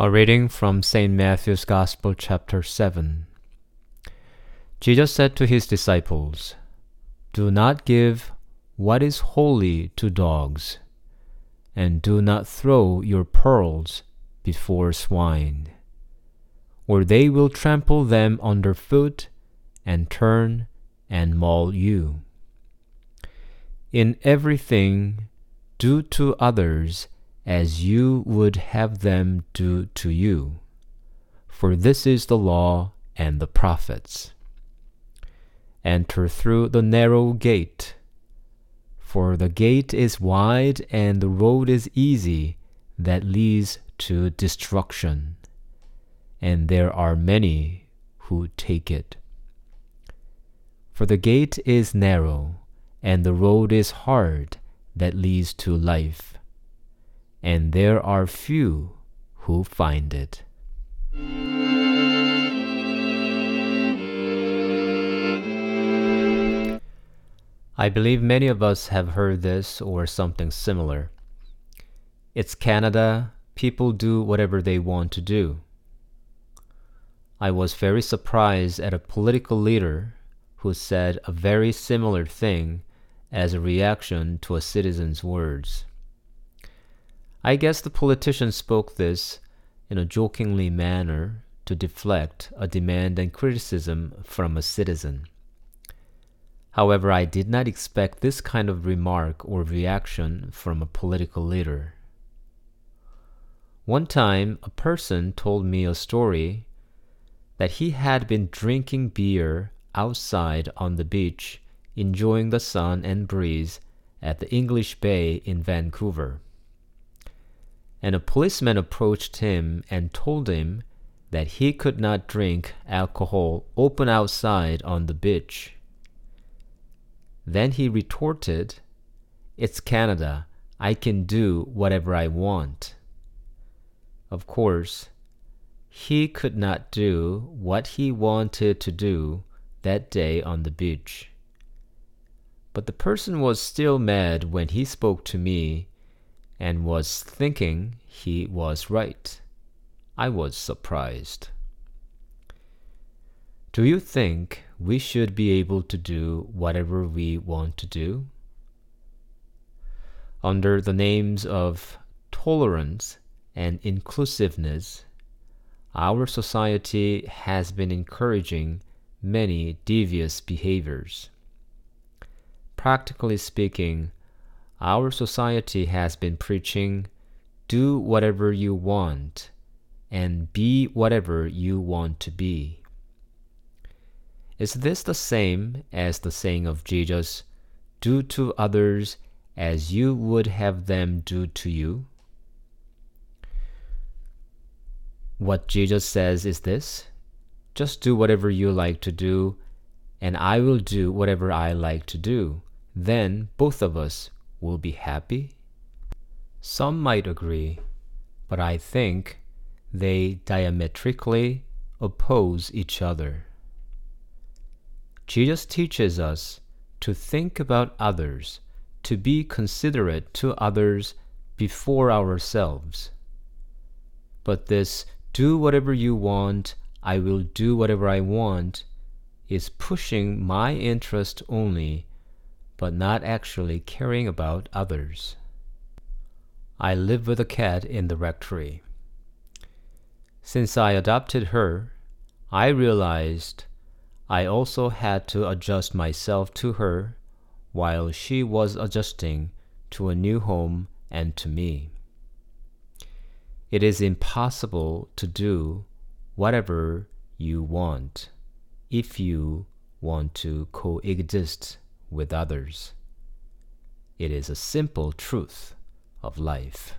A reading from St. Matthew's Gospel, chapter 7. Jesus said to his disciples, Do not give what is holy to dogs, and do not throw your pearls before swine, or they will trample them underfoot and turn and maul you. In everything, do to others as you would have them do to you. For this is the law and the prophets. Enter through the narrow gate. For the gate is wide and the road is easy that leads to destruction, and there are many who take it. For the gate is narrow and the road is hard that leads to life and there are few who find it. I believe many of us have heard this or something similar. It's Canada, people do whatever they want to do. I was very surprised at a political leader who said a very similar thing as a reaction to a citizen's words. I guess the politician spoke this in a jokingly manner to deflect a demand and criticism from a citizen. However, I did not expect this kind of remark or reaction from a political leader. One time, a person told me a story that he had been drinking beer outside on the beach, enjoying the sun and breeze at the English Bay in Vancouver and a policeman approached him and told him that he could not drink alcohol open outside on the beach. Then he retorted, It's Canada. I can do whatever I want. Of course, he could not do what he wanted to do that day on the beach. But the person was still mad when he spoke to me and was thinking he was right. I was surprised. Do you think we should be able to do whatever we want to do? Under the names of tolerance and inclusiveness, our society has been encouraging many devious behaviors. Practically speaking, our society has been preaching do whatever you want and be whatever you want to be. Is this the same as the saying of Jesus, do to others as you would have them do to you? What Jesus says is this just do whatever you like to do, and I will do whatever I like to do. Then both of us will be happy? Some might agree, but I think they diametrically oppose each other. Jesus teaches us to think about others, to be considerate to others before ourselves. But this do whatever you want, I will do whatever I want is pushing my interest only but not actually caring about others. I live with a cat in the rectory. Since I adopted her, I realized I also had to adjust myself to her while she was adjusting to a new home and to me. It is impossible to do whatever you want if you want to coexist with others. It is a simple truth of life.